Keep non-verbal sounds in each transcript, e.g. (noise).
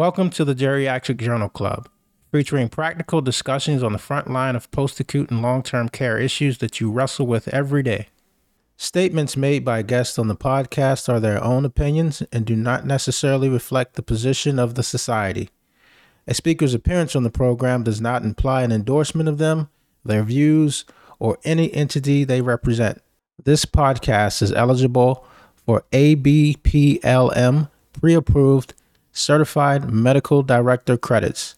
Welcome to the Geriatric Journal Club, featuring practical discussions on the front line of post acute and long term care issues that you wrestle with every day. Statements made by guests on the podcast are their own opinions and do not necessarily reflect the position of the Society. A speaker's appearance on the program does not imply an endorsement of them, their views, or any entity they represent. This podcast is eligible for ABPLM pre approved certified medical director credits.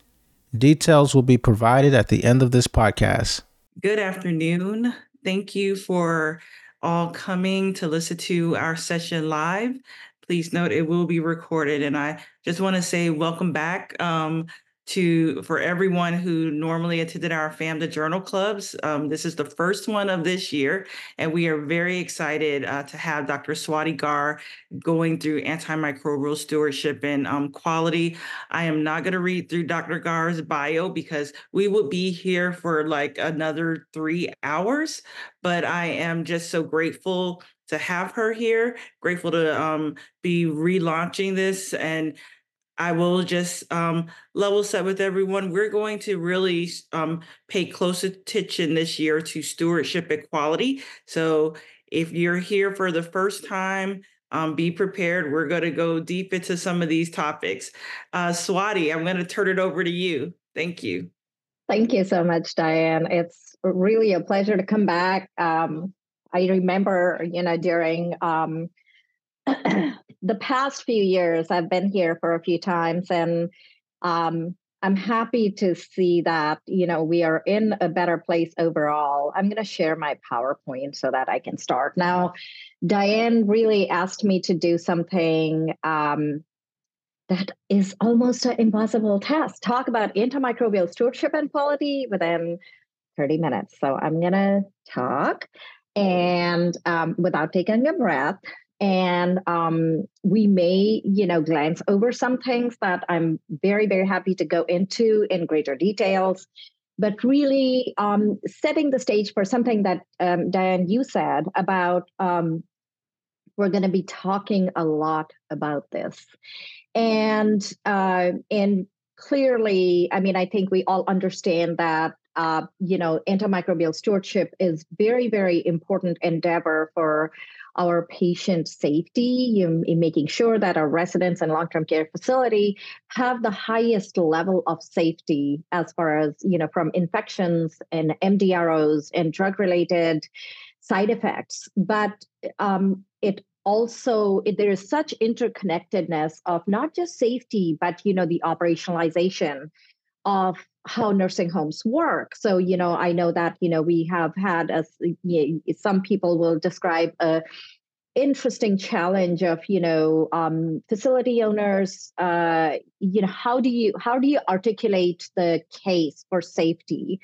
Details will be provided at the end of this podcast. Good afternoon. Thank you for all coming to listen to our session live. Please note it will be recorded. And I just want to say welcome back. Um, to for everyone who normally attended our FAMDA Journal Clubs. Um, this is the first one of this year, and we are very excited uh, to have Dr. Swati Gaur going through antimicrobial stewardship and um, quality. I am not going to read through Dr. Gaur's bio because we will be here for like another three hours, but I am just so grateful to have her here, grateful to um, be relaunching this and I will just um, level set with everyone. We're going to really um, pay close attention this year to stewardship equality. So if you're here for the first time, um, be prepared. We're going to go deep into some of these topics. Uh, Swati, I'm going to turn it over to you. Thank you. Thank you so much, Diane. It's really a pleasure to come back. Um, I remember, you know, during um, (clears throat) the past few years, I've been here for a few times, and um, I'm happy to see that you know we are in a better place overall. I'm going to share my PowerPoint so that I can start now. Diane really asked me to do something um, that is almost an impossible task. Talk about antimicrobial stewardship and quality within 30 minutes. So I'm going to talk and um, without taking a breath and um, we may you know glance over some things that i'm very very happy to go into in greater details. But really um, setting the stage for something that um, diane you said about um, we're going to be talking a lot about this. And uh, and clearly i mean i think we all understand that uh, you know antimicrobial stewardship is very very important endeavor for our patient safety, in, in making sure that our residents and long-term care facility have the highest level of safety as far as, you know, from infections and MDROs and drug-related side effects. But um, it also there is such interconnectedness of not just safety but you know the operationalization of how nursing homes work. So, you know, I know that, you know, we have had as you know, some people will describe a interesting challenge of you know um, facility owners uh, you know how do you how do you articulate the case for safety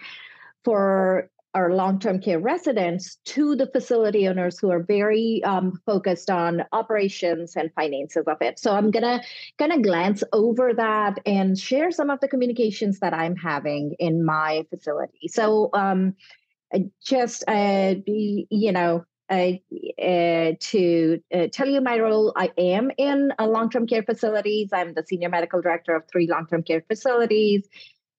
for our long-term care residents to the facility owners who are very um, focused on operations and finances of it so i'm gonna kind of glance over that and share some of the communications that i'm having in my facility so um, just uh, you know uh, uh, to uh, tell you my role. I am in long term care facilities. I'm the senior medical director of three long term care facilities,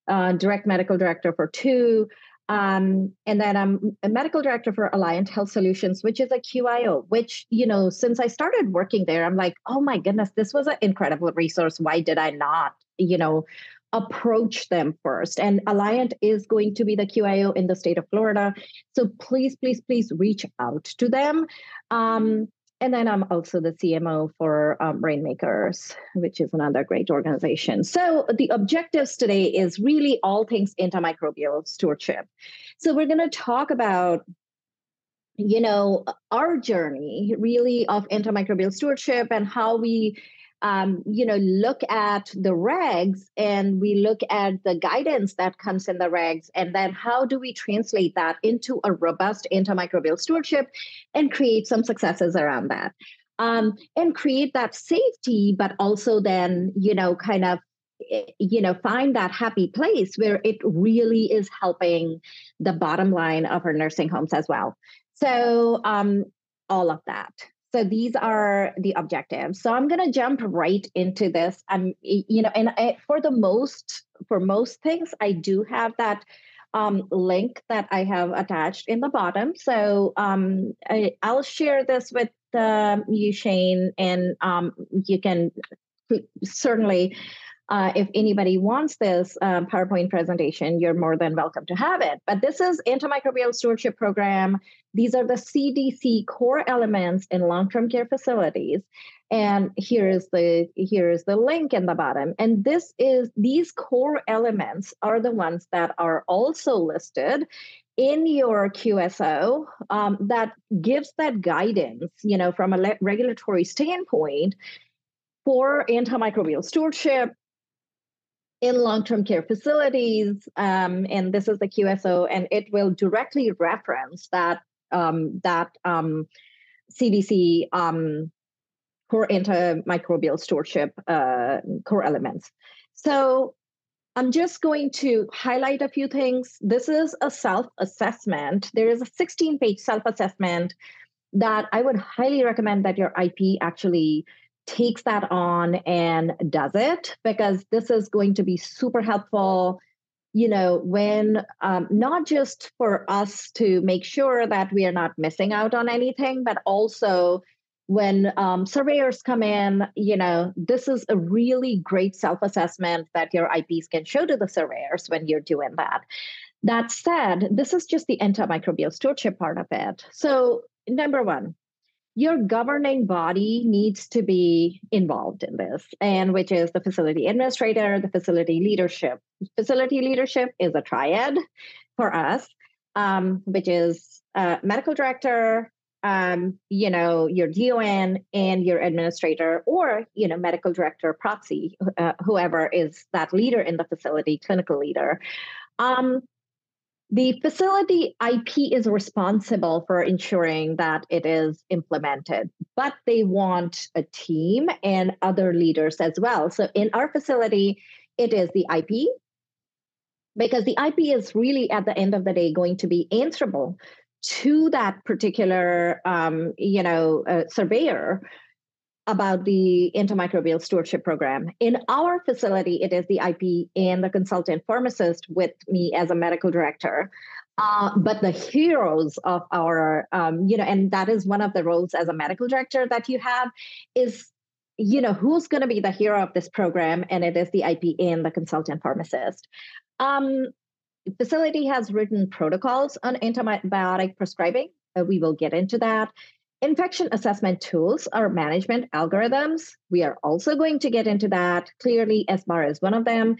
uh, direct medical director for two. Um, and then I'm a medical director for Alliant Health Solutions, which is a QIO, which, you know, since I started working there, I'm like, oh my goodness, this was an incredible resource. Why did I not, you know, approach them first? And Alliant is going to be the QIO in the state of Florida. So please, please, please reach out to them. Um, and then I'm also the CMO for um, Rainmakers, which is another great organization. So the objectives today is really all things antimicrobial stewardship. So we're going to talk about you know our journey really of antimicrobial stewardship and how we um, you know, look at the regs and we look at the guidance that comes in the regs, and then how do we translate that into a robust antimicrobial stewardship and create some successes around that? Um, and create that safety, but also then, you know, kind of eh, you know find that happy place where it really is helping the bottom line of our nursing homes as well. So um, all of that so these are the objectives. So I'm going to jump right into this. I'm, you know, and I, for the most, for most things, I do have that um, link that I have attached in the bottom. So um, I, will share this with uh, you, Shane, and um, you can certainly uh, if anybody wants this um, PowerPoint presentation, you're more than welcome to have it. But this is Antimicrobial Stewardship Program. These are the CDC core elements in long-term care facilities. And here's the here's the link in the bottom. And this is these core elements are the ones that are also listed in your QSO um, that gives that guidance, you know, from a le- regulatory standpoint for antimicrobial stewardship in long-term care facilities, um, and this is the QSO, and it will directly reference that um, that um, CDC um, core antimicrobial stewardship uh, core elements. So I'm just going to highlight a few things. This is a self-assessment. There is a 16-page self-assessment that I would highly recommend that your IP actually takes that on and does it because this is going to be super helpful you know when um, not just for us to make sure that we are not missing out on anything but also when um, surveyors come in you know this is a really great self-assessment that your ips can show to the surveyors when you're doing that. That said this is just the antimicrobial stewardship part of it. So number one your governing body needs to be involved in this, and which is the facility administrator, the facility leadership. Facility leadership is a triad for us, um, which is medical director, um, you know, your DON and your administrator, or you know, medical director, proxy, uh, whoever is that leader in the facility, clinical leader. Um, the facility IP is responsible for ensuring that it is implemented, but they want a team and other leaders as well. So in our facility, it is the IP, because the IP is really at the end of the day going to be answerable to that particular um, you know uh, surveyor about the antimicrobial stewardship program. In our facility, it is the IP and the consultant pharmacist with me as a medical director. Uh, but the heroes of our, um, you know, and that is one of the roles as a medical director that you have is, you know, who's going to be the hero of this program? And it is the IP and the consultant pharmacist. Um, facility has written protocols on antibiotic prescribing. Uh, we will get into that. Infection assessment tools are management algorithms. We are also going to get into that. Clearly, SBAR is one of them.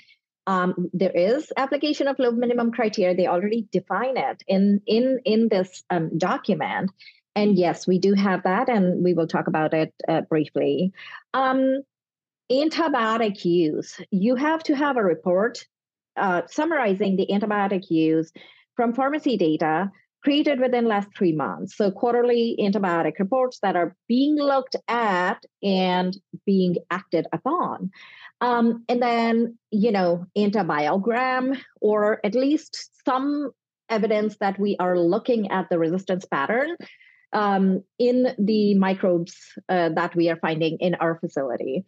Um, there is application of Loeb minimum criteria. They already define it in in in this um, document. And yes, we do have that, and we will talk about it uh, briefly. Um, antibiotic use. You have to have a report uh, summarizing the antibiotic use from pharmacy data created within last three months. So quarterly antibiotic reports that are being looked at and being acted upon. Um, and then, you know, antibiogram or at least some evidence that we are looking at the resistance pattern um, in the microbes uh, that we are finding in our facility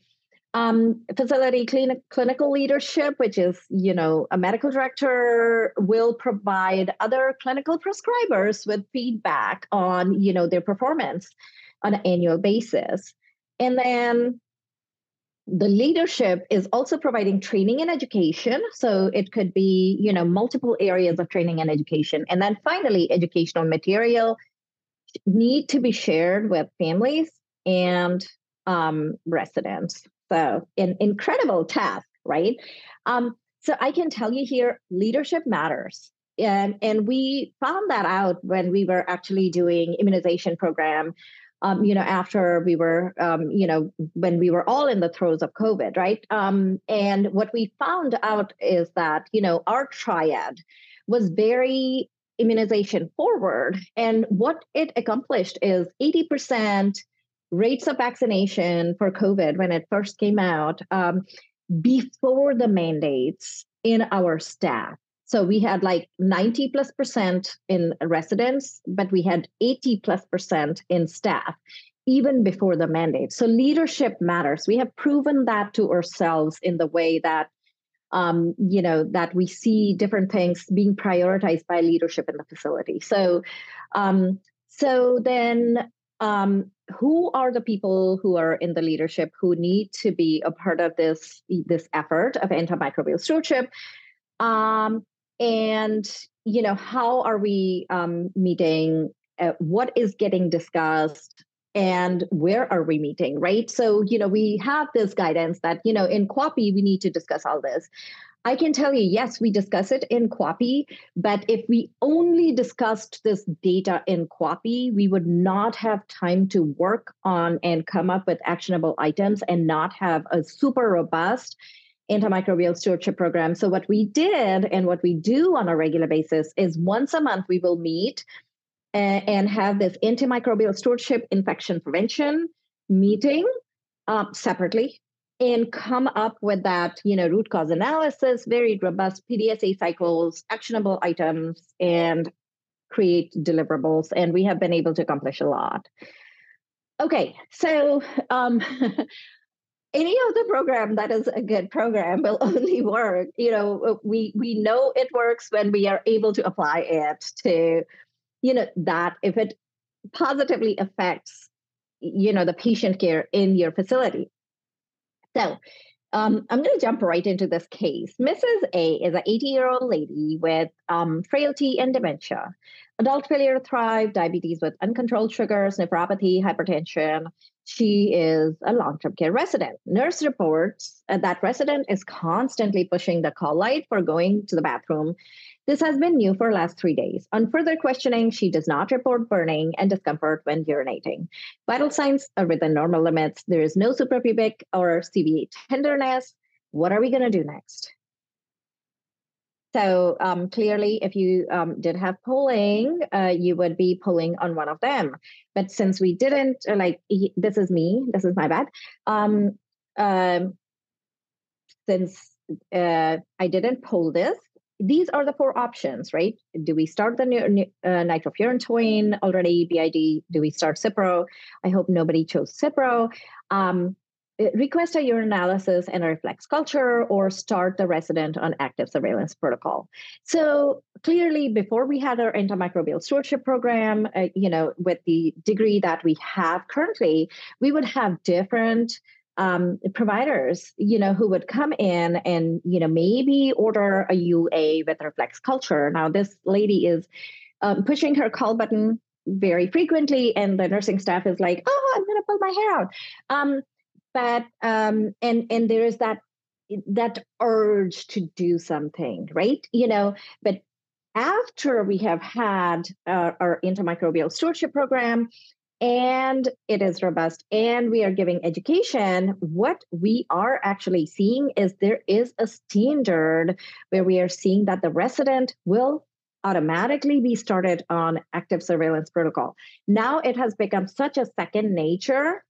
um, facility clinic, clinical leadership, which is, you know, a medical director will provide other clinical prescribers with feedback on, you know, their performance on an annual basis. And then the leadership is also providing training and education. So it could be, you know, multiple areas of training and education. And then finally, educational material need to be shared with families and um, residents. So, an incredible task, right? Um, so, I can tell you here leadership matters. And, and we found that out when we were actually doing immunization program um, you know, after we were, um, you know, when we were all in the throes of COVID, right? Um, and what we found out is that, you know, our triad was very immunization forward. And what it accomplished is 80% rates of vaccination for COVID when it first came out um, before the mandates in our staff. So we had like 90 plus percent in residents, but we had 80 plus percent in staff, even before the mandate. So leadership matters. We have proven that to ourselves in the way that um, you know that we see different things being prioritized by leadership in the facility. So um, so then um, who are the people who are in the leadership who need to be a part of this this effort of antimicrobial stewardship? Um, and you know how are we um, meeting uh, what is getting discussed and where are we meeting right? So you know we have this guidance that you know in QAPI we need to discuss all this I can tell you, yes, we discuss it in QAPI, but if we only discussed this data in QAPI, we would not have time to work on and come up with actionable items and not have a super robust antimicrobial stewardship program. So, what we did and what we do on a regular basis is once a month we will meet and, have this antimicrobial stewardship infection prevention meeting uh, separately and come up with that you know root cause analysis very robust pdsa cycles actionable items and create deliverables and we have been able to accomplish a lot. Okay so um, (laughs) any other program that is a good program will (laughs) only work you know we we know it works when we are able to apply it to you know that if it positively affects you know the patient care in your facility so um, I'm going to jump right into this case. Mrs. A is an 80 year old lady with um, frailty and dementia, adult failure to thrive, diabetes with uncontrolled sugars, nephropathy, hypertension. She is a long term care resident. Nurse reports that resident is constantly pushing the call light for going to the bathroom this has been new for last three days. On further questioning, she does not report burning and discomfort when urinating. Vital signs are within normal limits. There is no suprapubic or CVA tenderness. What are we going to do next? So um, clearly, if you um, did have polling, uh, you would be pulling on one of them. But since we didn't, uh, like this is me, this is my bad. Um, um since uh, I didn't pull this, these are the four options, right? Do we start the uh, nitrofurantoin already, BID? Do we start Cipro? I hope nobody chose Cipro. Um, uh, request a urinalysis and a reflex culture or start the resident on active surveillance protocol. So clearly, before we had our antimicrobial stewardship program, uh, you know, with the degree that we have currently, we would have different um, providers, you know, who would come in and, you know, maybe order a UA with reflex culture. Now, this lady is um, pushing her call button very frequently, and the nursing staff is like, "Oh, I'm going to pull my hair out." Um, but um, and and there is that that urge to do something, right? You know, but after we have had uh, our antimicrobial stewardship program and it is robust and we are giving education. What we are actually seeing is there is a standard where we are seeing that the resident will automatically be started on active surveillance protocol. Now it has become such a second nature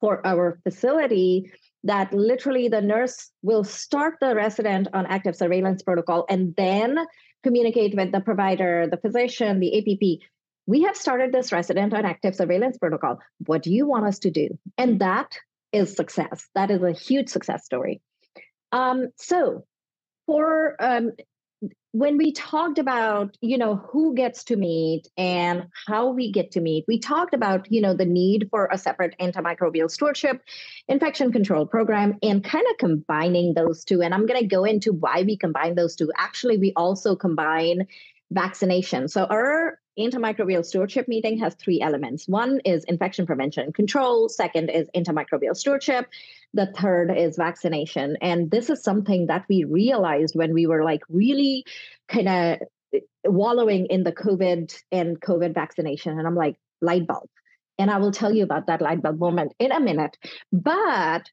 for our facility that literally the nurse will start the resident on active surveillance protocol and then communicate with the provider the physician the app we have started this resident on active surveillance protocol. What do you want us to do? And that is success. That is a huge success story. Um, so, for um, when we talked about you know who gets to meet and how we get to meet we talked about you know the need for a separate antimicrobial stewardship infection control program and kind of combining those two and i'm going to go into why we combine those two actually we also combine vaccination so our antimicrobial stewardship meeting has three elements. One is infection prevention and control, second is antimicrobial stewardship, the third is vaccination. And this is something that we realized when we were like really kind of wallowing in the COVID and COVID vaccination. And I'm like, light bulb. And I will tell you about that light bulb moment in a minute. But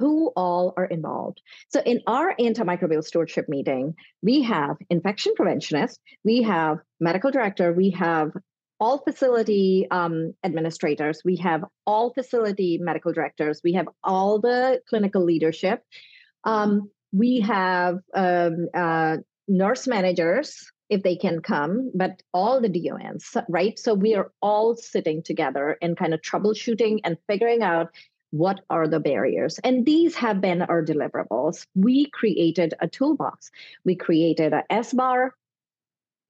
who all are involved. So, in our antimicrobial stewardship meeting, we have infection preventionist, we have medical director, we have all facility um, administrators, we have all facility medical directors, we have all the clinical leadership, um, we have um, uh, nurse managers, if they can come, but all the DONs, right? So we are all sitting together and kind of troubleshooting and figuring out what are the barriers? And these have been our deliverables. We created a toolbox. We created a SBAR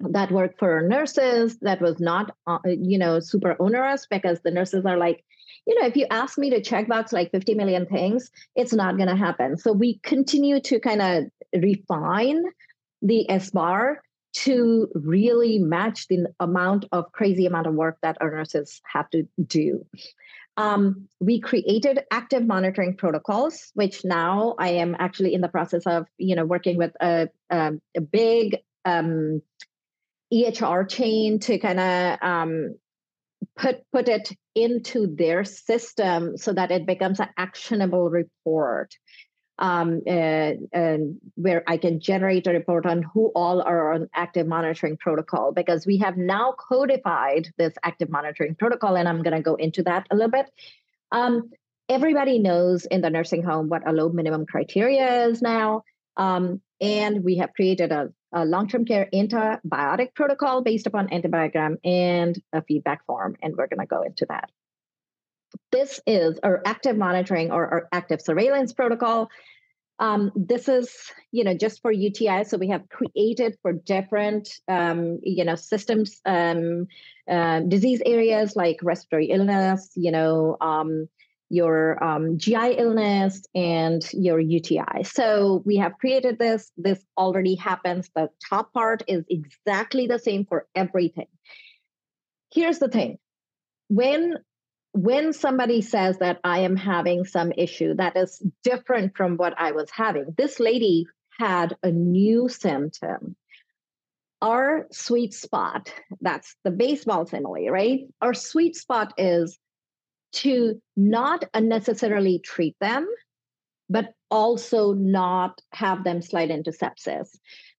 that worked for nurses that was not uh, you know super onerous because the nurses are like you know if you ask me to check box like 50 million things it's not going to happen. So we continue to kind of refine the SBAR to really match the amount of crazy amount of work that our nurses have to do um, we created active monitoring protocols, which now I am actually in the process of, you know, working with a, a, a big um, EHR chain to kind of um, put put it into their system so that it becomes an actionable report um, uh, and where I can generate a report on who all are on active monitoring protocol because we have now codified this active monitoring protocol, and I'm going to go into that a little bit. Um, everybody knows in the nursing home what a Loeb minimum criteria is now. Um, and we have created a, a long-term care antibiotic protocol based upon antibiogram and a feedback form, and we're going to go into that. This is our active monitoring or our active surveillance protocol. Um, this is, you know, just for UTI. So we have created for different, um, you know, systems, um, uh, disease areas like respiratory illness, you know, um, your um, GI illness and your UTI. So we have created this. This already happens. The top part is exactly the same for everything. Here's the thing when when somebody says that I am having some issue that is different from what I was having, this lady had a new symptom. Our sweet spot, that's the baseball simile, right? Our sweet spot is to not unnecessarily treat them, but also not have them slide into sepsis.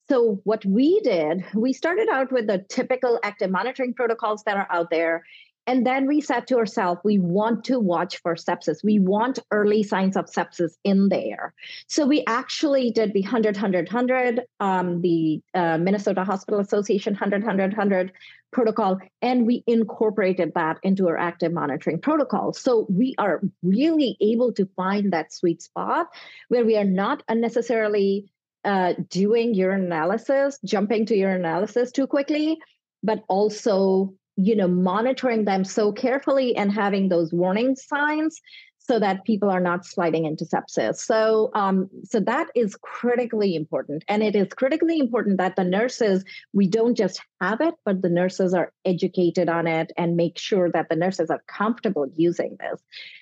So, what we did, we started out with the typical active monitoring protocols that are out there. And then we said to ourselves, we want to watch for sepsis. We want early signs of sepsis in there. So we actually did the 100, 100, 100, um, the uh, Minnesota Hospital Association 100, 100, 100 protocol, and we incorporated that into our active monitoring protocol. So we are really able to find that sweet spot where we are not unnecessarily uh, doing urinalysis, jumping to urinalysis too quickly, but also you know monitoring them so carefully and having those warning signs so that people are not sliding into sepsis. So um, so that is critically important. And it is critically important that the nurses we don't just have it but the nurses are educated on it and make sure that the nurses are comfortable using this.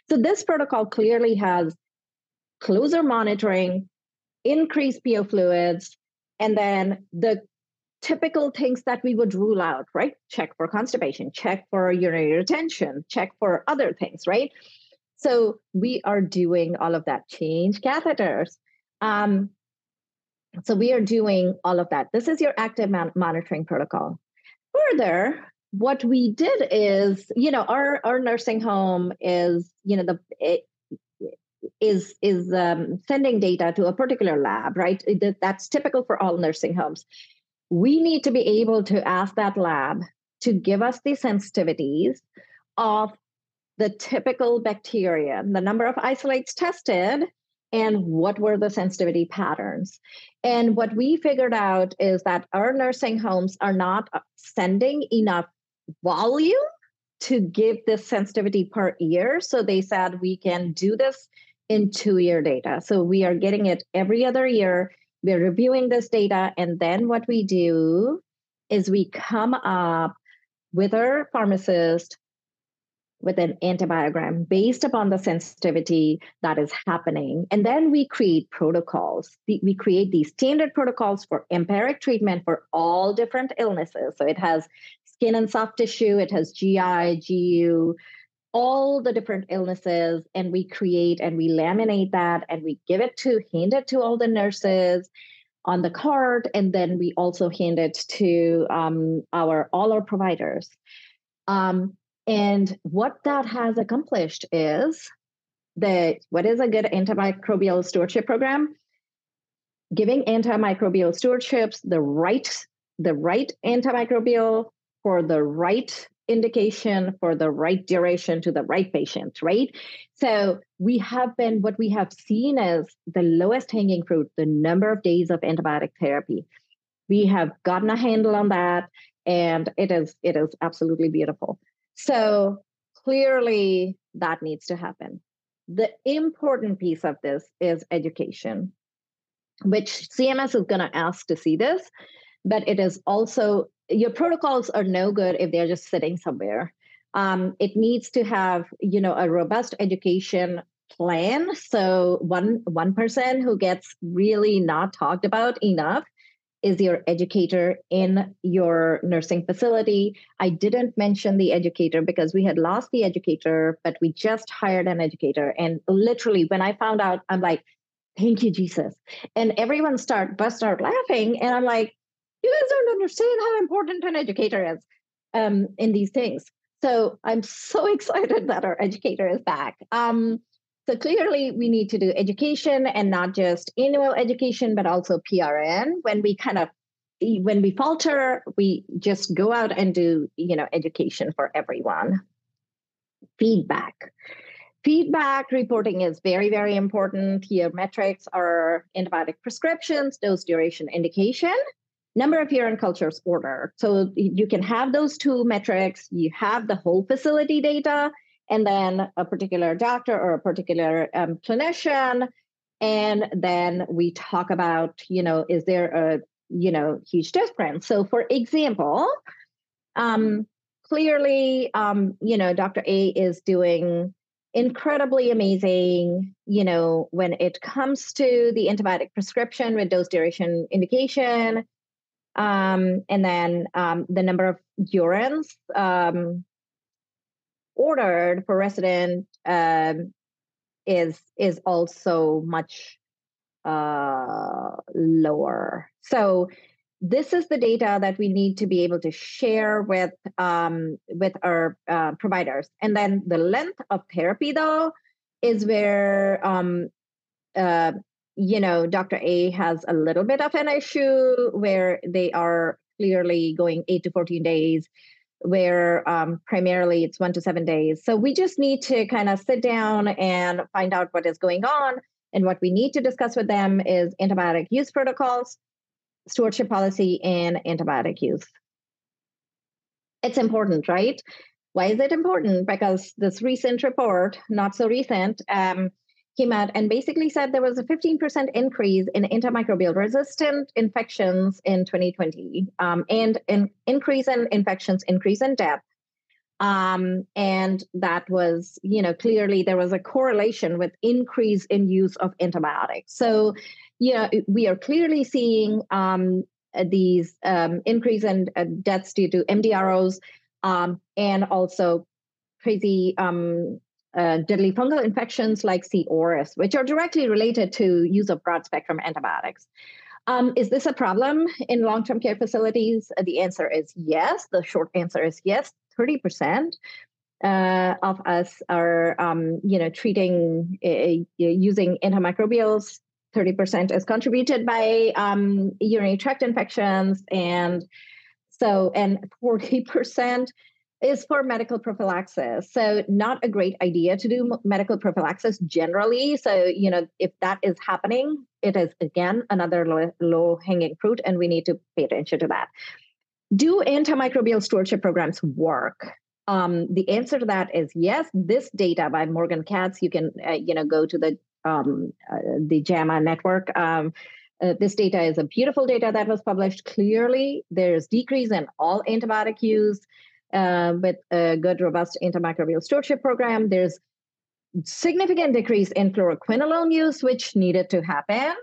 So this protocol clearly has closer monitoring increased po fluids and then the typical things that we would rule out, right? Check for constipation, check for urinary retention, check for other things, right? So we are doing all of that. Change catheters. Um, so we are doing all of that. This is your active man- monitoring protocol. Further, what we did is, you know, our our nursing home is, you know, the it, is is um, sending data to a particular lab, right? That's typical for all nursing homes we need to be able to ask that lab to give us the sensitivities of the typical bacteria, the number of isolates tested, and what were the sensitivity patterns. And what we figured out is that our nursing homes are not sending enough volume to give this sensitivity per year. So they said we can do this in two year data. So we are getting it every other year we're reviewing this data, and then what we do is we come up with our pharmacist with an antibiogram based upon the sensitivity that is happening. And then we create protocols. We create these standard protocols for empiric treatment for all different illnesses. So it has skin and soft tissue, it has GI, GU, all the different illnesses and we create and we laminate that and we give it to hand it to all the nurses on the card and then we also hand it to um, our all our providers. Um, and what that has accomplished is that what is a good antimicrobial stewardship program? Giving antimicrobial stewardships the right the right antimicrobial for the right indication for the right duration to the right patient, right? So we have been, what we have seen is the lowest hanging fruit, the number of days of antibiotic therapy. We have gotten a handle on that, and it is it is absolutely beautiful. So clearly that needs to happen. The important piece of this is education, which CMS is going to ask to see this, but it is also your protocols are no good if they're just sitting somewhere. Um, it needs to have, you know, a robust education plan. So one one person who gets really not talked about enough is your educator in your nursing facility. I didn't mention the educator because we had lost the educator, but we just hired an educator. And literally, when I found out, I'm like, "Thank you, Jesus!" And everyone start bust out laughing, and I'm like, you guys don't understand how important an educator is um, in these things. So I'm so (laughs) excited that our educator is back. Um, so clearly, we need to do education and not just annual education, but also PRN. When we kind of when we falter, we just go out and do you know education for everyone. Feedback. Feedback reporting is very, very important. Here, metrics are antibiotic prescriptions, dose duration indication, number of urine cultures ordered. So you can have those two metrics. You have the whole facility data, and then a particular doctor or a particular um, clinician. And then we talk about, you know, is there a, you know, huge difference? So for example, um, clearly, um, you know, Dr. A is doing incredibly amazing, you know, when it comes to the antibiotic prescription with dose duration indication, um, and then um, the number of urines um, ordered for resident um, is is also much uh, lower. So this is the data that we need to be able to share with um, with our uh, providers. And then the length of therapy, though, is where um, uh, you know, Dr. A has a little bit of an issue where they are clearly going eight to 14 days, where um, primarily it's one to seven days. So we just need to kind of sit down and find out what is going on. And what we need to discuss with them is antibiotic use protocols, stewardship policy, and antibiotic use. It's important, right? Why is it important? Because this recent report, not so recent, um, came out and basically said there was a 15% increase in antimicrobial resistant infections in 2020 um, and an increase in infections, increase in death. Um, and that was, you know, clearly there was a correlation with increase in use of antibiotics. So, you know, we are clearly seeing um, these um, increase in uh, deaths due to MDROs um, and also crazy um, uh, deadly fungal infections like C. auris, which are directly related to use of broad spectrum antibiotics. Um, is this a problem in long term care facilities? Uh, the answer is yes. The short answer is yes. 30% uh, of us are, um, you know, treating uh, using antimicrobials. 30% is contributed by um, urinary tract infections. And so, and 40% is for medical prophylaxis. So, not a great idea to do medical prophylaxis generally. So, you know, if that is happening, it is again another low, low hanging fruit, and we need to pay attention to that. Do antimicrobial stewardship programs work? Um, the answer to that is yes. This data by Morgan Katz, you can uh, you know go to the um, uh, the JAMA network. Um, uh, this data is a beautiful data that was published. Clearly, there's decrease in all antibiotic use uh, with a good, robust antimicrobial stewardship program. There's significant decrease in fluoroquinolone use, which needed to happen.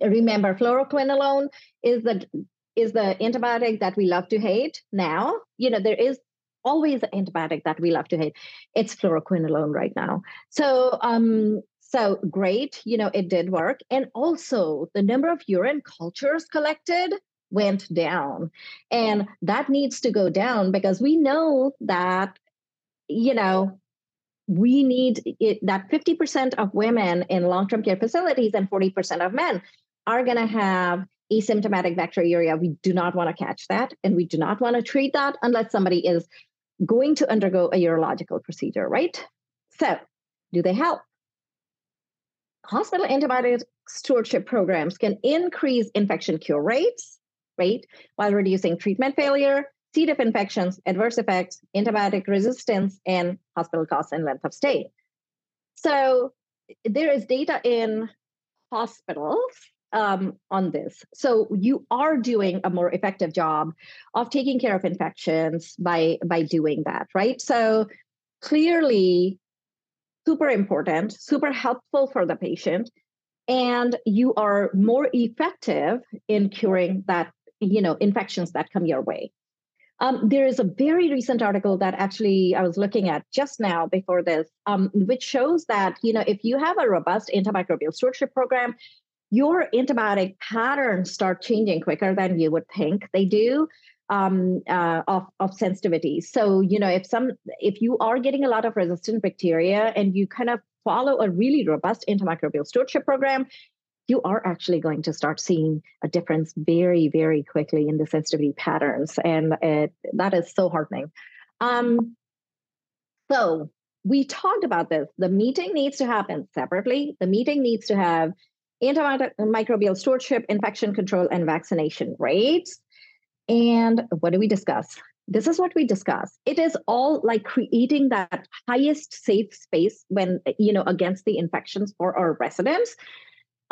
Remember, fluoroquinolone is the is the antibiotic that we love to hate now. You know, there is always an antibiotic that we love to hate. It's fluoroquinolone right now. So um, so great, you know, it did work. And also the number of urine cultures collected went down. And that needs to go down because we know that, you know, we need it, that 50% of women in long term care facilities and 40% of men are going to have asymptomatic bacteriuria. We do not want to catch that, and we do not want to treat that unless somebody is going to undergo a urological procedure, right? So, do they help? Hospital antibiotic stewardship programs can increase infection cure rates, right, while reducing treatment failure, C. diff infections, adverse effects, antibiotic resistance, and hospital costs and length of stay. So, there is data in hospitals um, on this. So you are doing a more effective job of taking care of infections by by doing that, right? So clearly, super important, super helpful for the patient, and you are more effective in curing that you know infections that come your way. Um, there is a very recent article that actually I was looking at just now before this, um, which shows that you know if you have a robust antimicrobial stewardship program, your antibiotic patterns start changing quicker than you would think they do um, uh, of, of sensitivity. So, you know, if some if you are getting a lot of resistant bacteria and you kind of follow a really robust antimicrobial stewardship program, you are actually going to start seeing a difference very, very quickly in the sensitivity patterns. And it, that is so heartening. Um, so we talked about this. The meeting needs to happen separately. The meeting needs to have antimicrobial stewardship, infection control, and vaccination rates. And what do we discuss? This is what we discuss. It is all like creating that highest safe space when, you know, against the infections for our residents.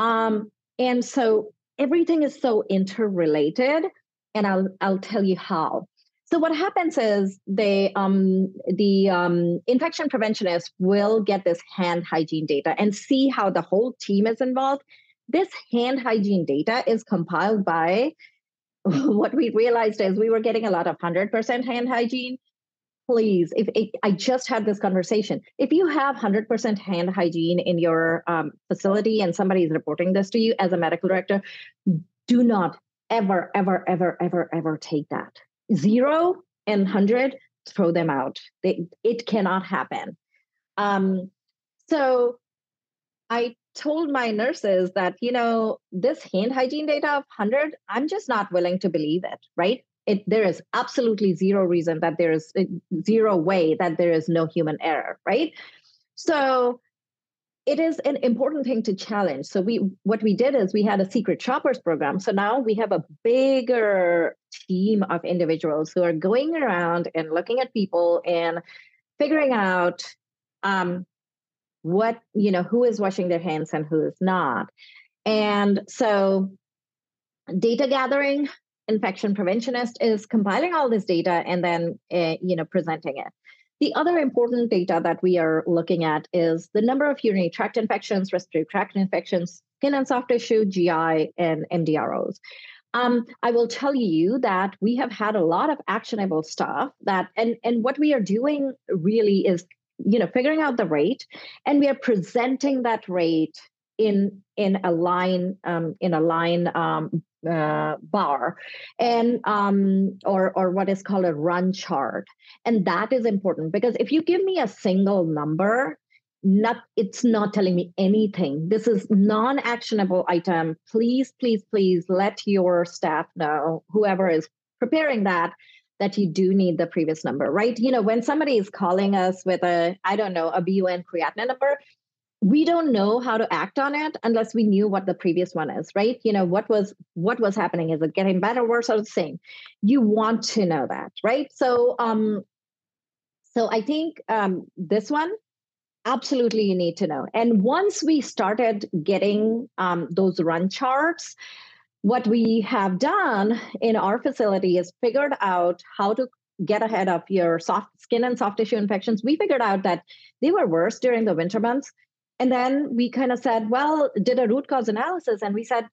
Um, and so everything is so interrelated. And I'll I'll tell you how. So what happens is the um, the um, infection preventionists will get this hand hygiene data and see how the whole team is involved. This hand hygiene data is compiled by (laughs) what we realized is we were getting a lot of 100% hand hygiene. Please, if it, I just had this conversation, if you have 100% hand hygiene in your um, facility and somebody is reporting this to you as a medical director, do not ever, ever, ever, ever, ever take that. Zero and 100 throw them out. They, it cannot happen. Um, so i told my nurses that you know this hand hygiene data of 100 i'm just not willing to believe it right it, there is absolutely zero reason that there is zero way that there is no human error right? So it is an important thing to challenge. So we what we did is we had a secret shoppers program. So now we have a bigger team of individuals who are going around and looking at people and figuring out um, what you know who is washing their hands and who is not. And so data gathering infection preventionist is compiling all this data and then uh, you know presenting it the other important data that we are looking at is the number of urinary tract infections, respiratory tract infections, skin and soft tissue, GI, and MDROs. Um, I will tell you that we have had a lot of actionable stuff that, and and what we are doing really is, you know, figuring out the rate, and we are presenting that rate in in a line um, in a line um, uh, bar and um, or or what is called a run chart. And that is important because if you give me a single number not it's not telling me anything. This is non-actionable item. Please please please let your staff know whoever is preparing that that you do need the previous number right? You know when somebody is calling us with a i don't know a bun creatinine number we don't know how to act on it unless we knew what the previous one is right? You know what was what was happening? Is it getting better worse or the same? You want to know that right? So um so i think um this one absolutely you need to know. And once we started getting um, those run charts what we have done in our facility is figured out how to get ahead of your soft skin and soft tissue infections. We figured out that they were worse during the winter months and then we kind of said, well, did a root cause analysis. And we said,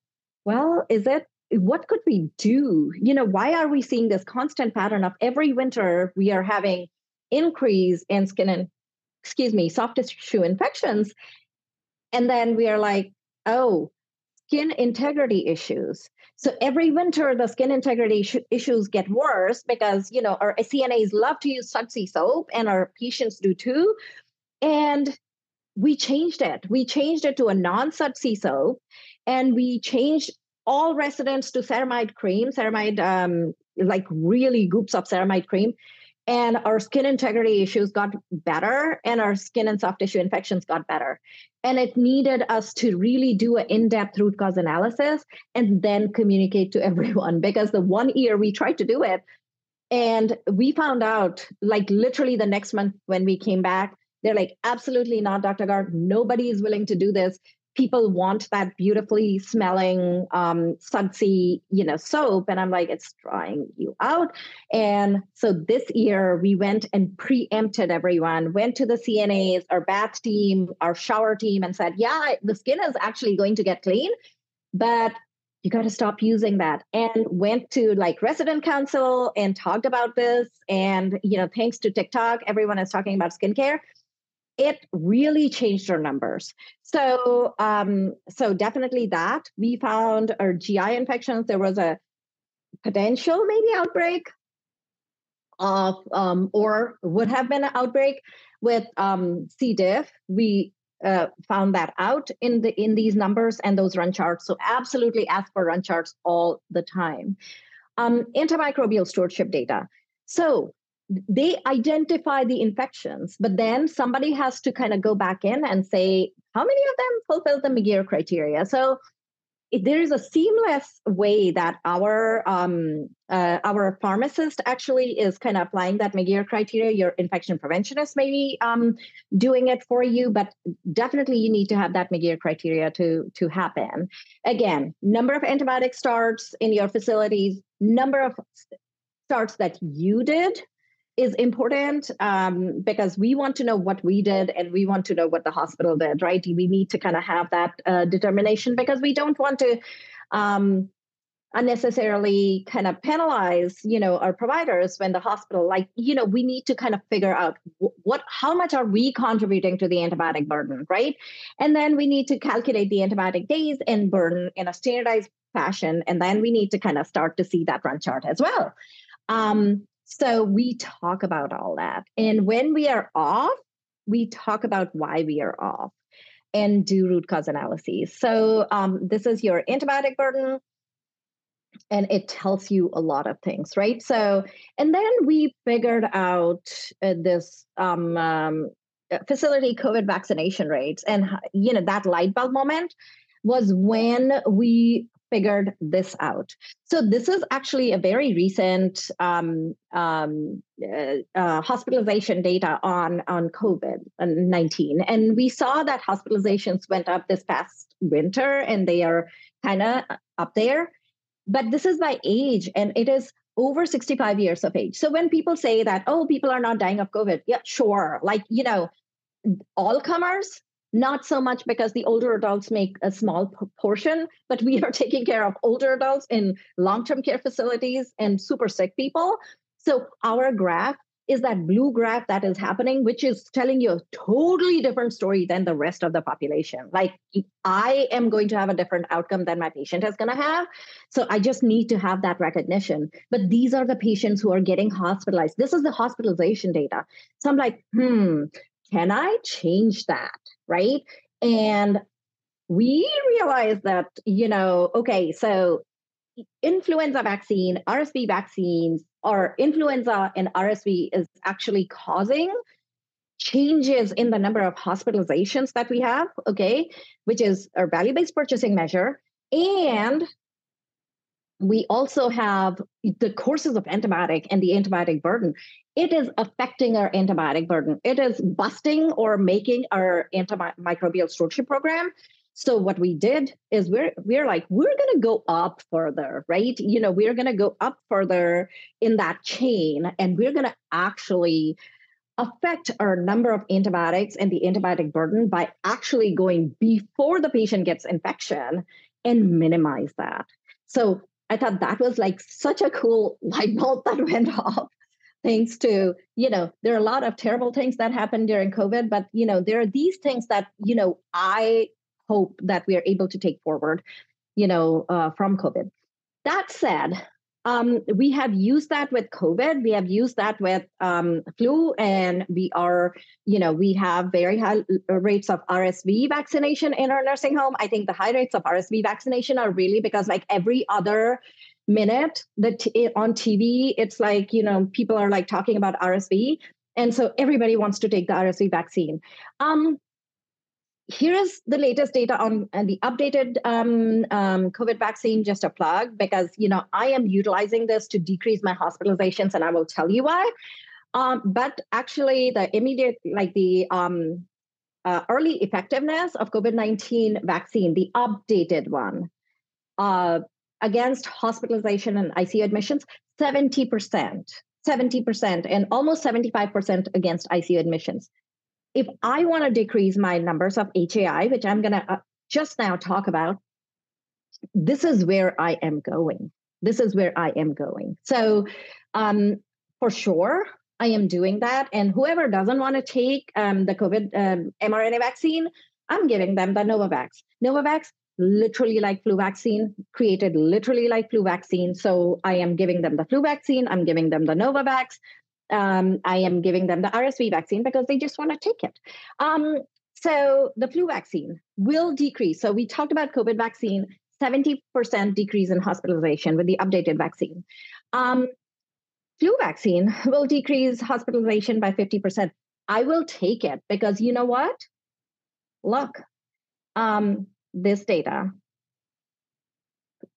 well, is it, what could we do? You know, why are we seeing this constant pattern of every winter we are having increase in skin and, excuse me, soft tissue infections? And then we are like, oh, skin integrity issues. So every winter, the skin integrity sh- issues get worse because, you know, our CNAs love to use Sudsy soap and our patients do too. And we changed it. We changed it to a non Sudsy soap and we changed all residents to ceramide cream, ceramide, um, like really groups of ceramide cream. And our skin integrity issues got better, and our skin and soft tissue infections got better. And it needed us to really do an in depth root cause analysis and then communicate to (laughs) everyone because the one year we tried to do it, and we found out like literally the next month when we came back, they're like, absolutely not, Dr. Gaur. Nobody is willing to do this people want that beautifully smelling um, sudsy, you know, soap. And I'm like, it's drying you out. And so this year we went and preempted everyone, went to the CNAs, our bath team, our shower team, and said, yeah, the skin is actually going to get clean, but you got to stop using that and went to like resident council and talked about this and you know thanks to tiktok everyone is talking about skincare it really changed our numbers. So, um, so definitely that we found our GI infections. There was a potential maybe outbreak of, um, or would have been an outbreak with um, C. diff. We uh, found that out in the in these numbers and those run charts. So absolutely ask for run charts all the time. Um, antimicrobial stewardship data. So they identify the infections, but then somebody has to kind of go back in and say, how many of them fulfill the McGeer criteria? So there is a seamless way that our um, uh, our pharmacist actually is kind of applying that McGeer criteria. Your infection preventionist may be um, doing it for you, but definitely you need to have that McGeer criteria to to happen. Again, number of antibiotic starts in your facilities, number of starts that you did is important um, because we want to know what we did and we want to know what the hospital did, right? We need to kind of have that uh, determination because we don't want to um, unnecessarily kind of penalize, you know, our providers when the hospital, like, you know, we need to kind of figure out what, how much are we contributing to the antibiotic burden, right? And then we need to calculate the antibiotic days and burden in a standardized fashion, and then we need to kind of start to see that run chart as well. Um, so we talk about all that. And when we are off, we talk about why we are off and do root cause analyses. So um, this is your antibiotic burden. And it tells you a lot of things, right? So, and then we figured out uh, this um, um, uh, facility COVID vaccination rates. And, you know, that light bulb moment was when we figured this out. So this is actually a very recent um, um, uh, uh, hospitalization data on on COVID nineteen, and we saw that hospitalizations went up this past winter, and they are kind of up there. But this is by age, and it is over 65 years of age. So when people say that, oh, people are not dying of COVID, yeah, sure. Like, you know, all comers, not so much because the older adults make a small portion, but we (laughs) are taking care of older adults in long term care facilities and super sick people. So our graph is that blue graph that is happening, which is telling you a totally different story than the rest of the population. Like, I am going to have a different outcome than my patient is going to have. So, I just need to have that recognition. But these are the patients who are getting hospitalized. This is the hospitalization data. So, I'm like, hmm, can I change that? Right. And we realized that, you know, okay, so influenza vaccine, RSV vaccines, or influenza and RSV is actually causing changes in the number of hospitalizations that we have, okay, which is our value based purchasing measure. And we also have the courses of antibiotic and the antibiotic burden. It is affecting our antibiotic burden. It is busting or making our antimicrobial stewardship program. So what we did is we're we're like we're going to go up further, right? You know, we're going to go up further in that chain, and we're going to actually affect our number of antibiotics and the antibiotic burden by actually going before the patient gets infection and minimize that. So I thought that was like such a cool (laughs) light bulb that went off. Thanks to, you know, there are a lot of terrible things that happened during COVID, but, you know, there are these things that, you know, I hope that we are able to take forward, you know, uh, from COVID. That said, Um, we have used that with COVID. We have used that with um, flu, and we are, you know, we have very high uh, rates of RSV vaccination in our nursing home. I think the high rates of RSV vaccination are really because, like every other minute that t- on TV, it's like you know people are like talking about RSV, and so everybody wants to take the RSV vaccine. Um, here is the latest data on uh, the updated um, um, COVID vaccine. Just a plug because you know I am utilizing this to decrease my hospitalizations, and I will tell you why. Um, but actually, the immediate, like the um, uh, early effectiveness of COVID nineteen vaccine, the updated one, uh, against hospitalization and ICU admissions, seventy percent. 70% and almost 75% against ICU admissions if I want to decrease my numbers of HAI, which I'm going to uh, just now talk about, this is where I am going. This is where I am going. So, um, for sure, I am doing that. And whoever doesn't want to take um, the COVID um, mRNA vaccine, I'm giving them the Novavax. Novavax, literally like flu vaccine, created literally like flu vaccine. So I am giving them the flu vaccine. I'm giving them the Novavax um, I am giving them the RSV vaccine because they just want to take it. Um, so the flu vaccine will decrease. So we talked about COVID vaccine, 70% decrease in hospitalization with the updated vaccine. Um, flu vaccine will decrease hospitalization by 50%. I will take it because you know what? Look, um, this data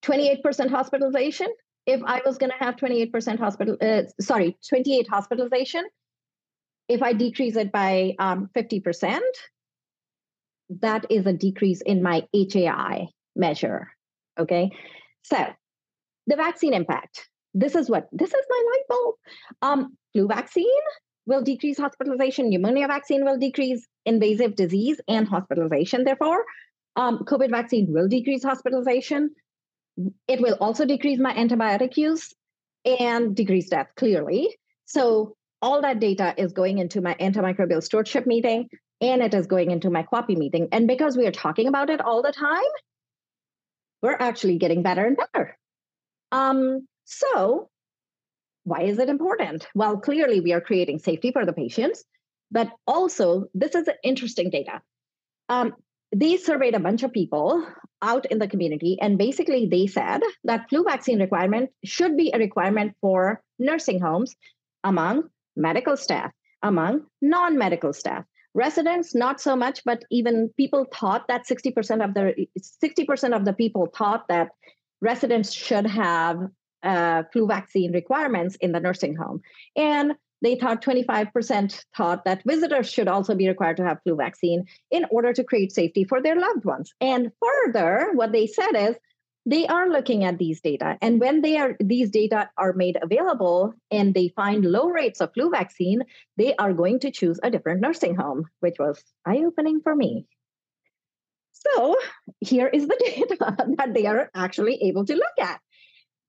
28% hospitalization, if I was going to have 28% hospital, uh, sorry, 28 hospitalization, if I decrease it by um, 50%, that is a decrease in my HAI measure. Okay. So the vaccine impact. This is what this is my light bulb. Um, flu vaccine will decrease hospitalization. Pneumonia vaccine will decrease invasive disease and hospitalization. Therefore, um, COVID vaccine will decrease hospitalization. It will also decrease my antibiotic use and decrease death clearly. So all that data is going into my antimicrobial stewardship meeting and it is going into my QAPI meeting. And because we are talking about it all the time, we're actually getting better and better. Um, so why is it important? Well, clearly we are creating safety for the patients, but also this is interesting data. Um, they surveyed a bunch of people out in the community and basically they said that flu vaccine requirement should be a requirement for nursing homes among medical staff among non-medical staff. Residents not so much but even people thought that 60% of the 60% of the people thought that residents should have uh, flu vaccine requirements in the nursing home. And they thought 25% thought that visitors should also be required to have flu vaccine in order to create safety for their loved ones. And further, what they said is they are looking at these data. And when they are these data are made available and they find low rates of flu vaccine they are going to choose a different nursing home which was eye opening for me. So here is the (laughs) data that they are actually able to look at.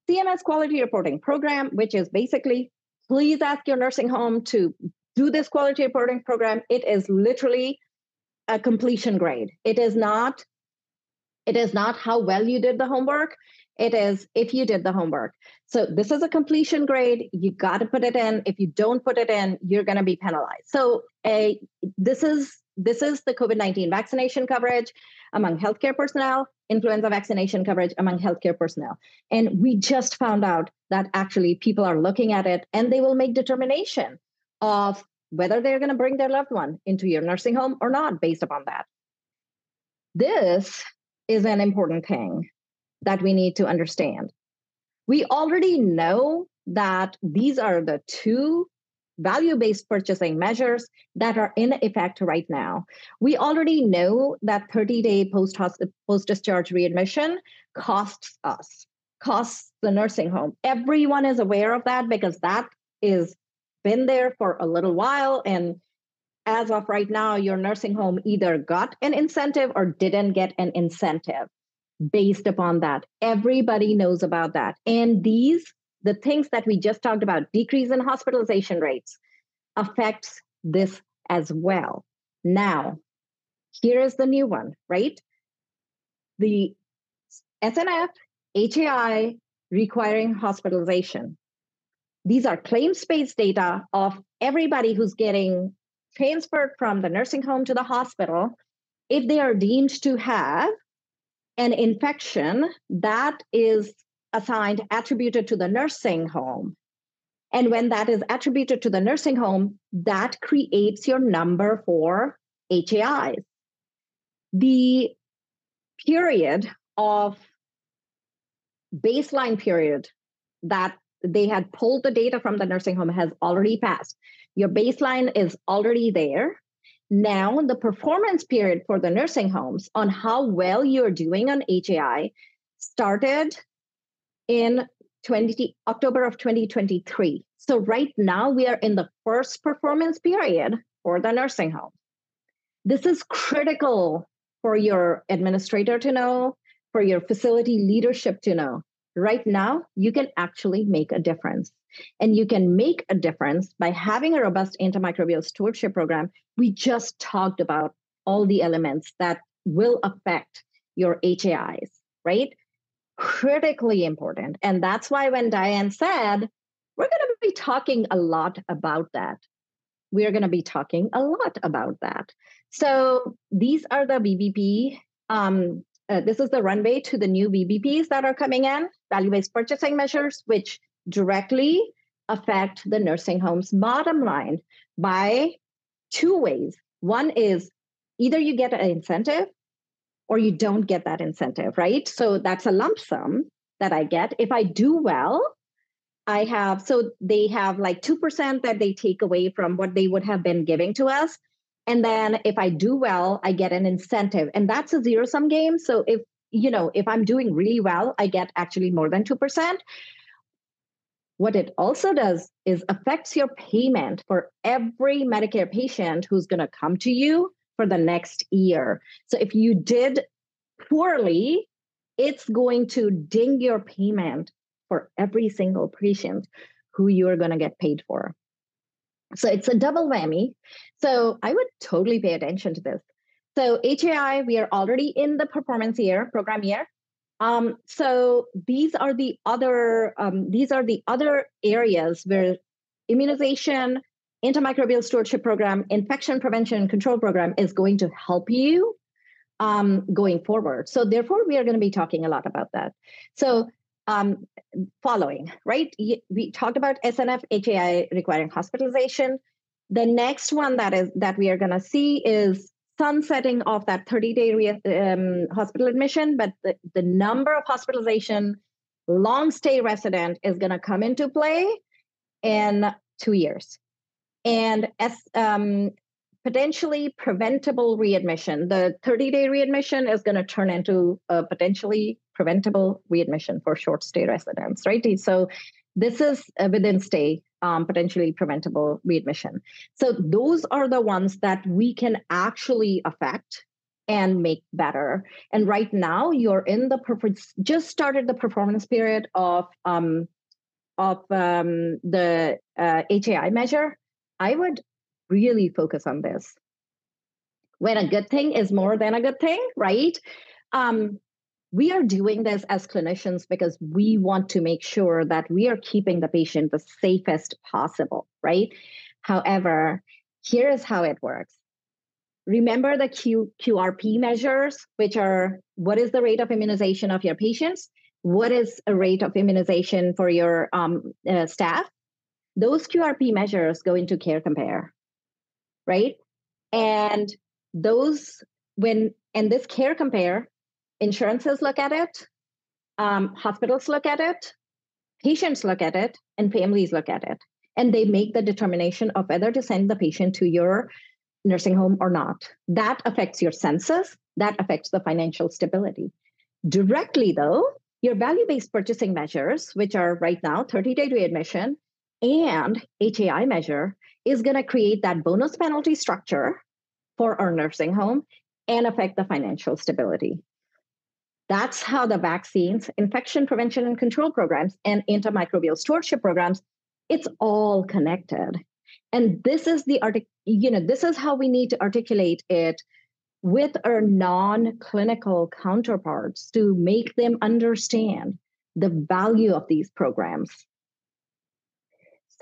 Cms quality reporting program which is basically please ask your nursing home to do this quality reporting program. It is literally a completion grade. It is not it is not how well you did the homework. It is if you did the homework. So this is a completion grade. You got to put it in. If you don't put it in, you're going to be penalized. So a this is this is the COVID 19 vaccination coverage among healthcare personnel, influenza vaccination coverage among healthcare personnel. And we just found out that actually people are looking at it and they will make determination of whether they're going to bring their loved one into your nursing home or not based upon that. This is an important thing that we need to understand. We already know that these are the two value based purchasing measures that are in effect right now. We already know that 30 day post discharge readmission costs us, costs the nursing home. Everyone is aware of that because that is been there for a little while and as of right now your nursing home either got an incentive or didn't get an incentive based upon that everybody knows about that and these the things that we just talked about, decrease in hospitalization rates, affects this as well. Now, here is the new one, right? The SNF, HAI, requiring hospitalization. These are claims based data of everybody who's getting transferred from the nursing home to the hospital. If they are deemed to have an infection that is assigned, attributed to the nursing home. And when that is attributed to the nursing home, that creates your number for HAIs. The period of baseline period that they had pulled the data from the nursing home has already passed. Your baseline is already there. Now, the performance period for the nursing homes on how well you're doing on HAI started in 20, October of 2023. So, right now, we are in the first performance period for the nursing home. This is critical for your administrator to know, for your facility leadership to know. Right now, you can actually make a difference. And you can make a difference by having a robust antimicrobial stewardship program. We just talked about all the elements that will affect your HAIs, right? Critically important. And that's why when Diane said, we're going to be talking a lot about that. We're going to be talking a lot about that. So these are the VBP. Um, uh, this is the runway to the new VBPs that are coming in, value based purchasing measures, which directly affect the nursing home's bottom line by two ways. One is either you get an incentive or you don't get that incentive, right? So that's a lump sum that I get. If I do well, I have, so they have like 2% that they take away from what they would have been giving to us. And then if I do well, I get an incentive. And that's a zero sum game. So if, you know, if I'm doing really well, I get actually more than 2%. What it also does is affects your payment for every Medicare patient who's going to come to you for the next year. So if you did poorly, it's going to ding your payment for every single patient who you're going to get paid for. So it's a double whammy. So I would totally pay attention to this. So HAI, we are already in the performance year, program year. Um, so these are the other um, these are the other areas where immunization, antimicrobial stewardship program, infection prevention and control program is going to help you um, going forward. So therefore, we are going to be talking a lot about that. So um, following, right? We talked about SNF HAI requiring hospitalization. The next one that is that we are going to see is sunsetting of that 30 day re- um, hospital admission, but the, the number of hospitalization long stay resident is going to come into play in two years. And as um, potentially preventable readmission, the 30 day readmission is going to turn into a potentially preventable readmission for short stay residents, right? So this is within stay um, potentially preventable readmission. So those are the ones that we can actually affect and make better. And right now, you're in the performance, just started the performance period of um, of um, the uh, HAI measure. I would really focus on this. When a good thing is more than a good thing, right? Um, we are doing this as clinicians because we want to make sure that we are keeping the patient the safest possible, right? However, here is how it works. Remember the Q, QRP measures, which are what is the rate of immunization of your patients? What is a rate of immunization for your um, uh, staff? Those QRP measures go into care compare, right? And those, when, and this care compare insurances look at it, um, hospitals look at it, patients look at it, and families look at it. And they make the determination of whether to send the patient to your nursing home or not. That affects your census, that affects the financial stability. Directly, though, your value based purchasing measures, which are right now 30 day readmission and HAI measure, is going to create that bonus penalty structure for our nursing home and affect the financial stability. That's how the vaccines, infection prevention and control programs, and antimicrobial stewardship programs, it's all connected. And this is the artic- you know, this is how we need to articulate it with our non-clinical counterparts to make them understand the value of these programs.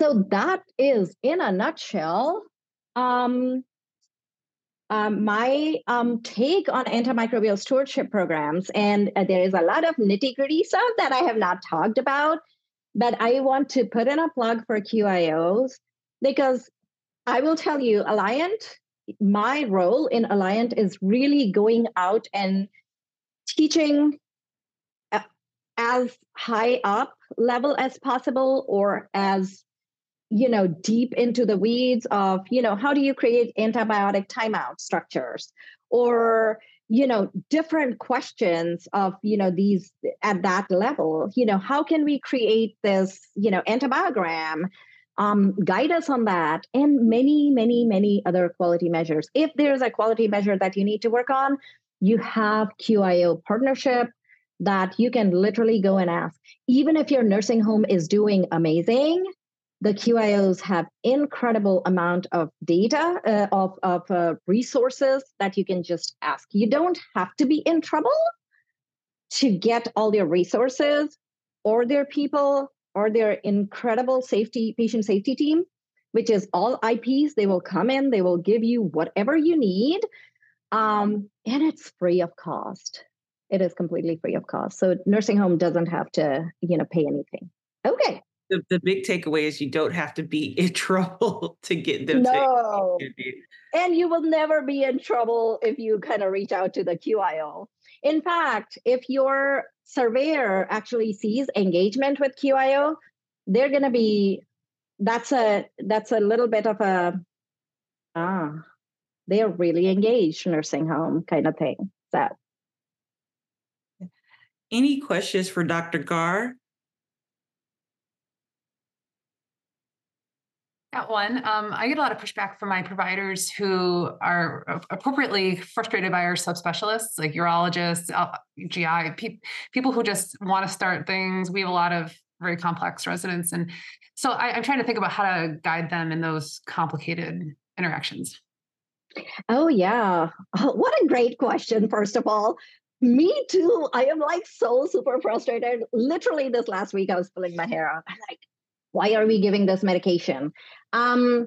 So that is, in a nutshell, um, um, my um, take on antimicrobial stewardship programs. And uh, there is a lot of nitty gritty stuff that I have not talked about, but I want to put in a plug for QIOs because I will tell you, Alliant, my role in Alliant is really going out and teaching uh, as high up level as possible or as you know deep into the weeds of you know how do you create antibiotic timeout structures? Or you know different questions of you know these at that level. You know how can we create this you know antibiogram um, guide us on that and many many many other quality measures. If there's a quality measure that you need to work on you have qio partnership that you can literally go and ask. Even if your nursing home is doing amazing the QIOs have incredible amount of data uh, of, of uh, resources that you can just ask. You don't have to be in trouble to get all their resources or their people or their incredible safety patient safety team, which is all IPs. They will come in, they will give you whatever you need, um, and it's free of cost. It is completely free of cost. So nursing home doesn't have to, you know, pay anything. Okay the, the big takeaway is you don't have to be (laughs) in trouble to get them no. and you will never be in trouble if you kind of reach out to the QIO. In fact, if your surveyor actually sees engagement with QIO, they're going to be that's a that's a little bit of a ah they're really engaged nursing home kind of thing. So any questions for Dr. Gaur? Got one. Um, I get a lot of pushback from my providers who are appropriately frustrated by our subspecialists, like urologists, uh, GI, pe- people who just want to start things. We have a lot of very complex residents. And so I, I'm trying to think about how to guide them in those complicated interactions. Oh, yeah. Oh, what a great question, first of all. Me too. I am like so super frustrated. Literally, this last week, I was pulling my hair out. I'm like, why are we giving this medication? Um,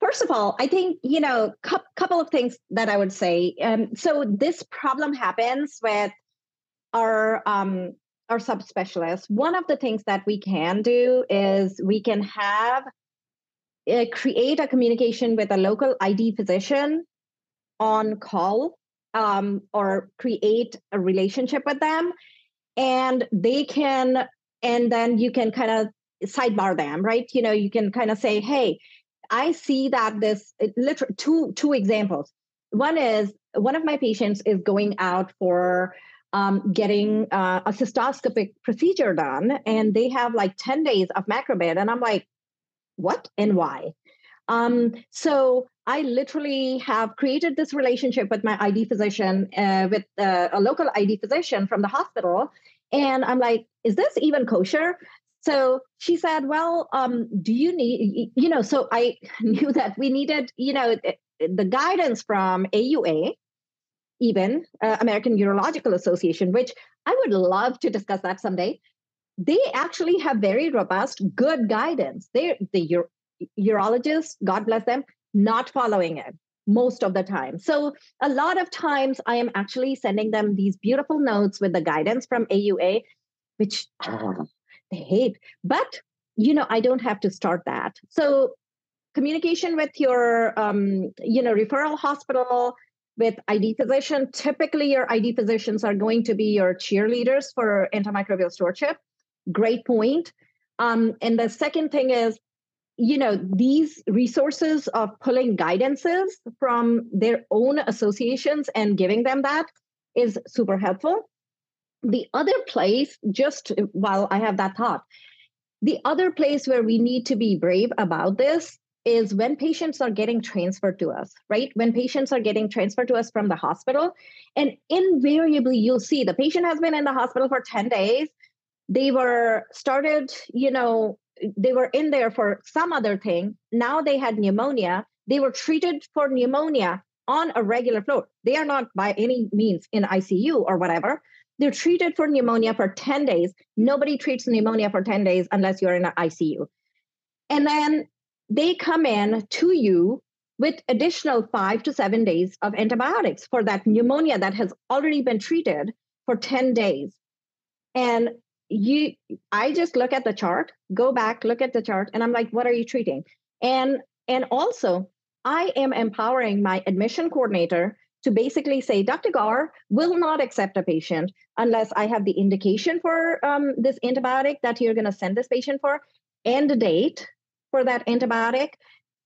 first of all, I think you know a cu- couple of things that I would say. Um, so this problem happens with our um, our subspecialists. One of the things that we can do is we can have uh, create a communication with a local ID physician on call um, or create a relationship with them and they can and then you can kind of sidebar them, right? You know, you can kind of say, hey, I see that this literally two two examples. One is one of my patients is going out for um, getting uh, a cystoscopic procedure done, and they have like ten days of macrobid, and I'm like, what and why? Um, so I literally have created this relationship with my ID physician, uh, with uh, a local ID physician from the hospital, and I'm like, is this even kosher? So she said, Well, um, do you need, you know, so I (laughs) knew that we needed, you know, the guidance from AUA, even uh, American Urological Association, which I would love to discuss that someday. They actually have very robust, good guidance. They, the ur- urologists, God bless them, not following it most of the time. So a lot of times I am actually sending them these beautiful notes with the guidance from AUA, which they (sighs) hate. But you know, I don't have to start that. So communication with your um, you know referral hospital with ID physician. Typically, your ID physicians are going to be your cheerleaders for antimicrobial stewardship. Great point. Um, and the second thing is, you know, these resources of pulling guidances from their own associations and giving them that is super helpful the other place, just uh, while I have that thought, the other place where we need to be brave about this is when patients are getting transferred to us, right? When patients are getting transferred to us from the hospital, and invariably you'll see the patient has been in the hospital for 10 days. They were started, you know, they were in there for some other thing. Now they had pneumonia. They were treated for pneumonia on a regular floor. They are not by any means in ICU or whatever, they're treated for pneumonia for 10 days. Nobody treats pneumonia for 10 days unless you're in an ICU. And then they come in to you with additional five to seven days of antibiotics for that pneumonia that has already been treated for 10 days. And you I just look at the chart, go back, look at the chart, and I'm like, what are you treating? And and also I am empowering my admission coordinator to basically say, Dr. Gaur will not accept a patient unless I have the indication for um, this antibiotic that you're going to send this patient for and a date for that antibiotic.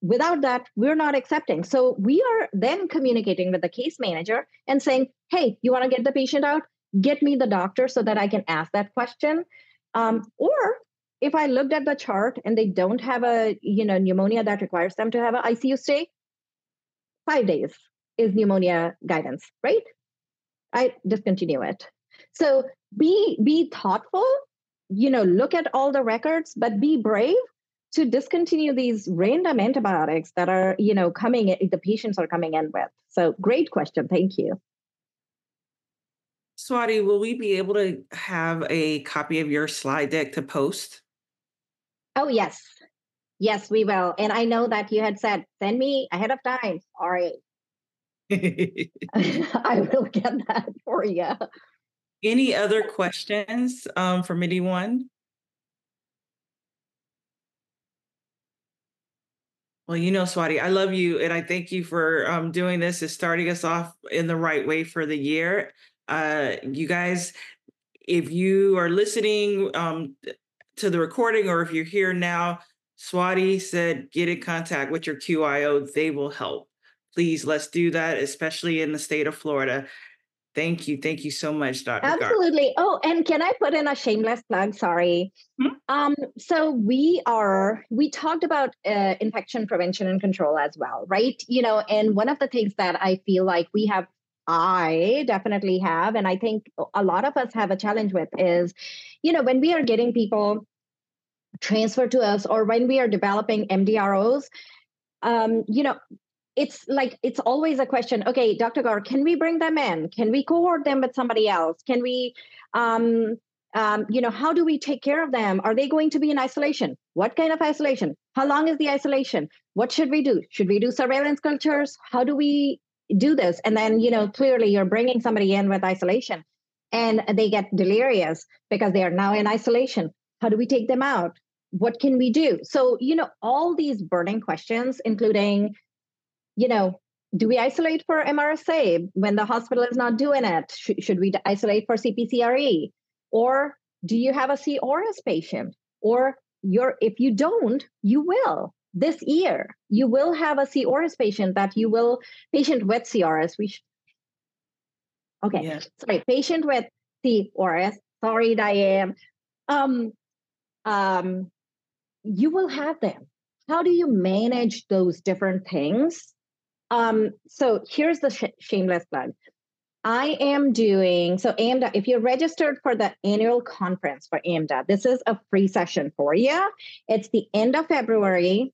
Without that, we're not accepting. So we are then communicating with the case manager and saying, hey, you want to get the patient out? Get me the doctor so that I can ask that question. Um, or if I looked at the chart and they don't have a you know pneumonia that requires them to have an ICU stay, five days is pneumonia guidance, right? I discontinue it. So be be thoughtful, you know, look at all the records, but be brave to discontinue these random antibiotics that are, you know, coming the patients are coming in with. So great question. Thank you. Swati, will we be able to have a copy of your slide deck to post? Oh, yes. Yes, we will. And I know that you had said, send me ahead of time. All right. (laughs) (laughs) I will get that for you. Any other questions um, from anyone? Well, you know, Swati, I love you and I thank you for um, doing this and starting us off in the right way for the year. Uh, you guys, if you are listening um, to the recording or if you're here now, Swati said get in contact with your QIO. They will help. Please, let's do that, especially in the state of Florida. Thank you. Thank you so much, Dr. Absolutely. Gaur. Oh, and can I put in a shameless plug? Sorry. Hmm? Um, so we are, we talked about uh, infection prevention and control as well, right? You know, and one of the things that I feel like we have I definitely have, and I think a lot of us have a challenge with is, you know, when we are getting people transferred to us or when we are developing MDROs, um, you know, it's like it's always a question okay dr Gaur can we bring them in? Can we cohort them with somebody else? Can we um, um, you know how do we take care of them? Are they going to be in isolation? What kind of isolation? How long is the isolation? What should we do? Should we do surveillance cultures? How do we do this? And then you know clearly you're bringing somebody in with isolation and they get delirious because they are now in isolation. How do we take them out? What can we do? So you know all these burning questions including you know do we isolate for mrsa when the hospital is not doing it? Sh- should we isolate for cpcre or do you have a C. auris patient? Or you're if you don't you will. This year you will have a C. auris patient that you will patient with C. auris we should okay sorry patient with C. auris sorry diane. Um um you will have them. How do you manage those different things? Um, so here's the sh- shameless plug. I am doing so AMDA. If you're registered for the annual conference for AMDA, this is a free session for you. It's the end of February,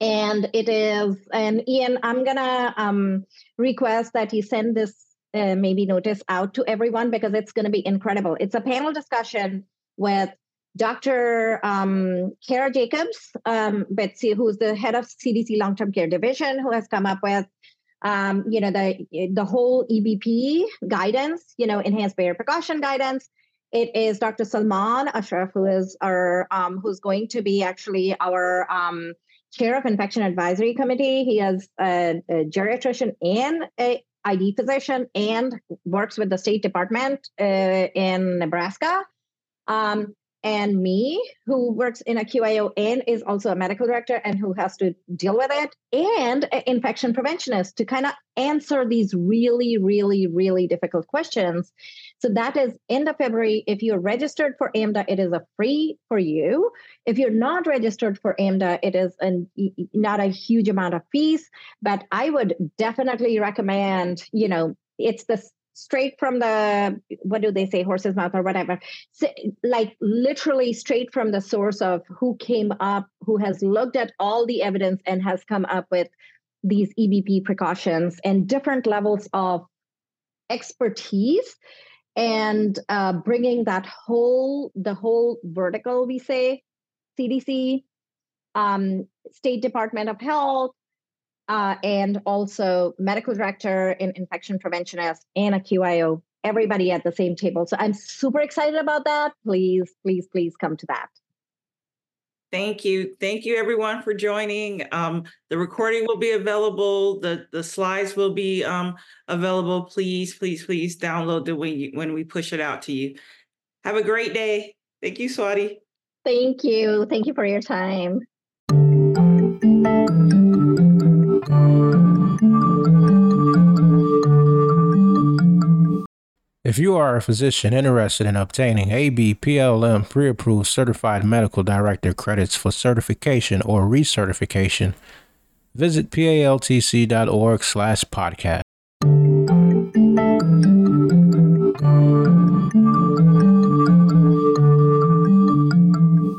and it is. And Ian, I'm gonna um, request that you send this uh, maybe notice out to everyone because it's going to be incredible. It's a panel discussion with Dr. Um, Kara Jacobs, um, Betsy, who's the head of CDC Long-Term Care Division, who has come up with, um, you know, the the whole EBP guidance, you know, enhanced barrier precaution guidance. It is Dr. Salman Ashraf, who is our um, who's going to be actually our um, chair of infection advisory committee. He is a, a geriatrician and a ID physician and works with the State Department uh, in Nebraska. Um, and me, who works in a QIO and is also a medical director and who has to deal with it, and an infection preventionist to kind of answer these really, really, really difficult questions. So that is end of February. If you're registered for AMDA, it is a free for you. If you're not registered for AMDA, it is an, not a huge amount of fees, but I would definitely recommend, you know, it's the straight from the what do they say horse's mouth or whatever. Like literally straight from the source of who came up who has looked at all the evidence and has come up with these ebp precautions and different levels of expertise and uh, bringing that whole the whole vertical we say cdc um, state department of health uh, and also medical director in infection preventionist and a qio everybody at the same table so i'm super excited about that please please please come to that Thank you. Thank you everyone for joining. Um, the recording will be available. The, the slides will be um, available. Please, please, please download the when you, when we push it out to you. Have a great day. Thank you, Swati. Thank you. Thank you for your time. If you are a physician interested in obtaining ABPLM pre approved certified medical director credits for certification or recertification, visit paltc.org slash podcast.